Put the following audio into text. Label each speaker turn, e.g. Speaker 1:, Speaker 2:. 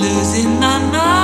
Speaker 1: losing my mind.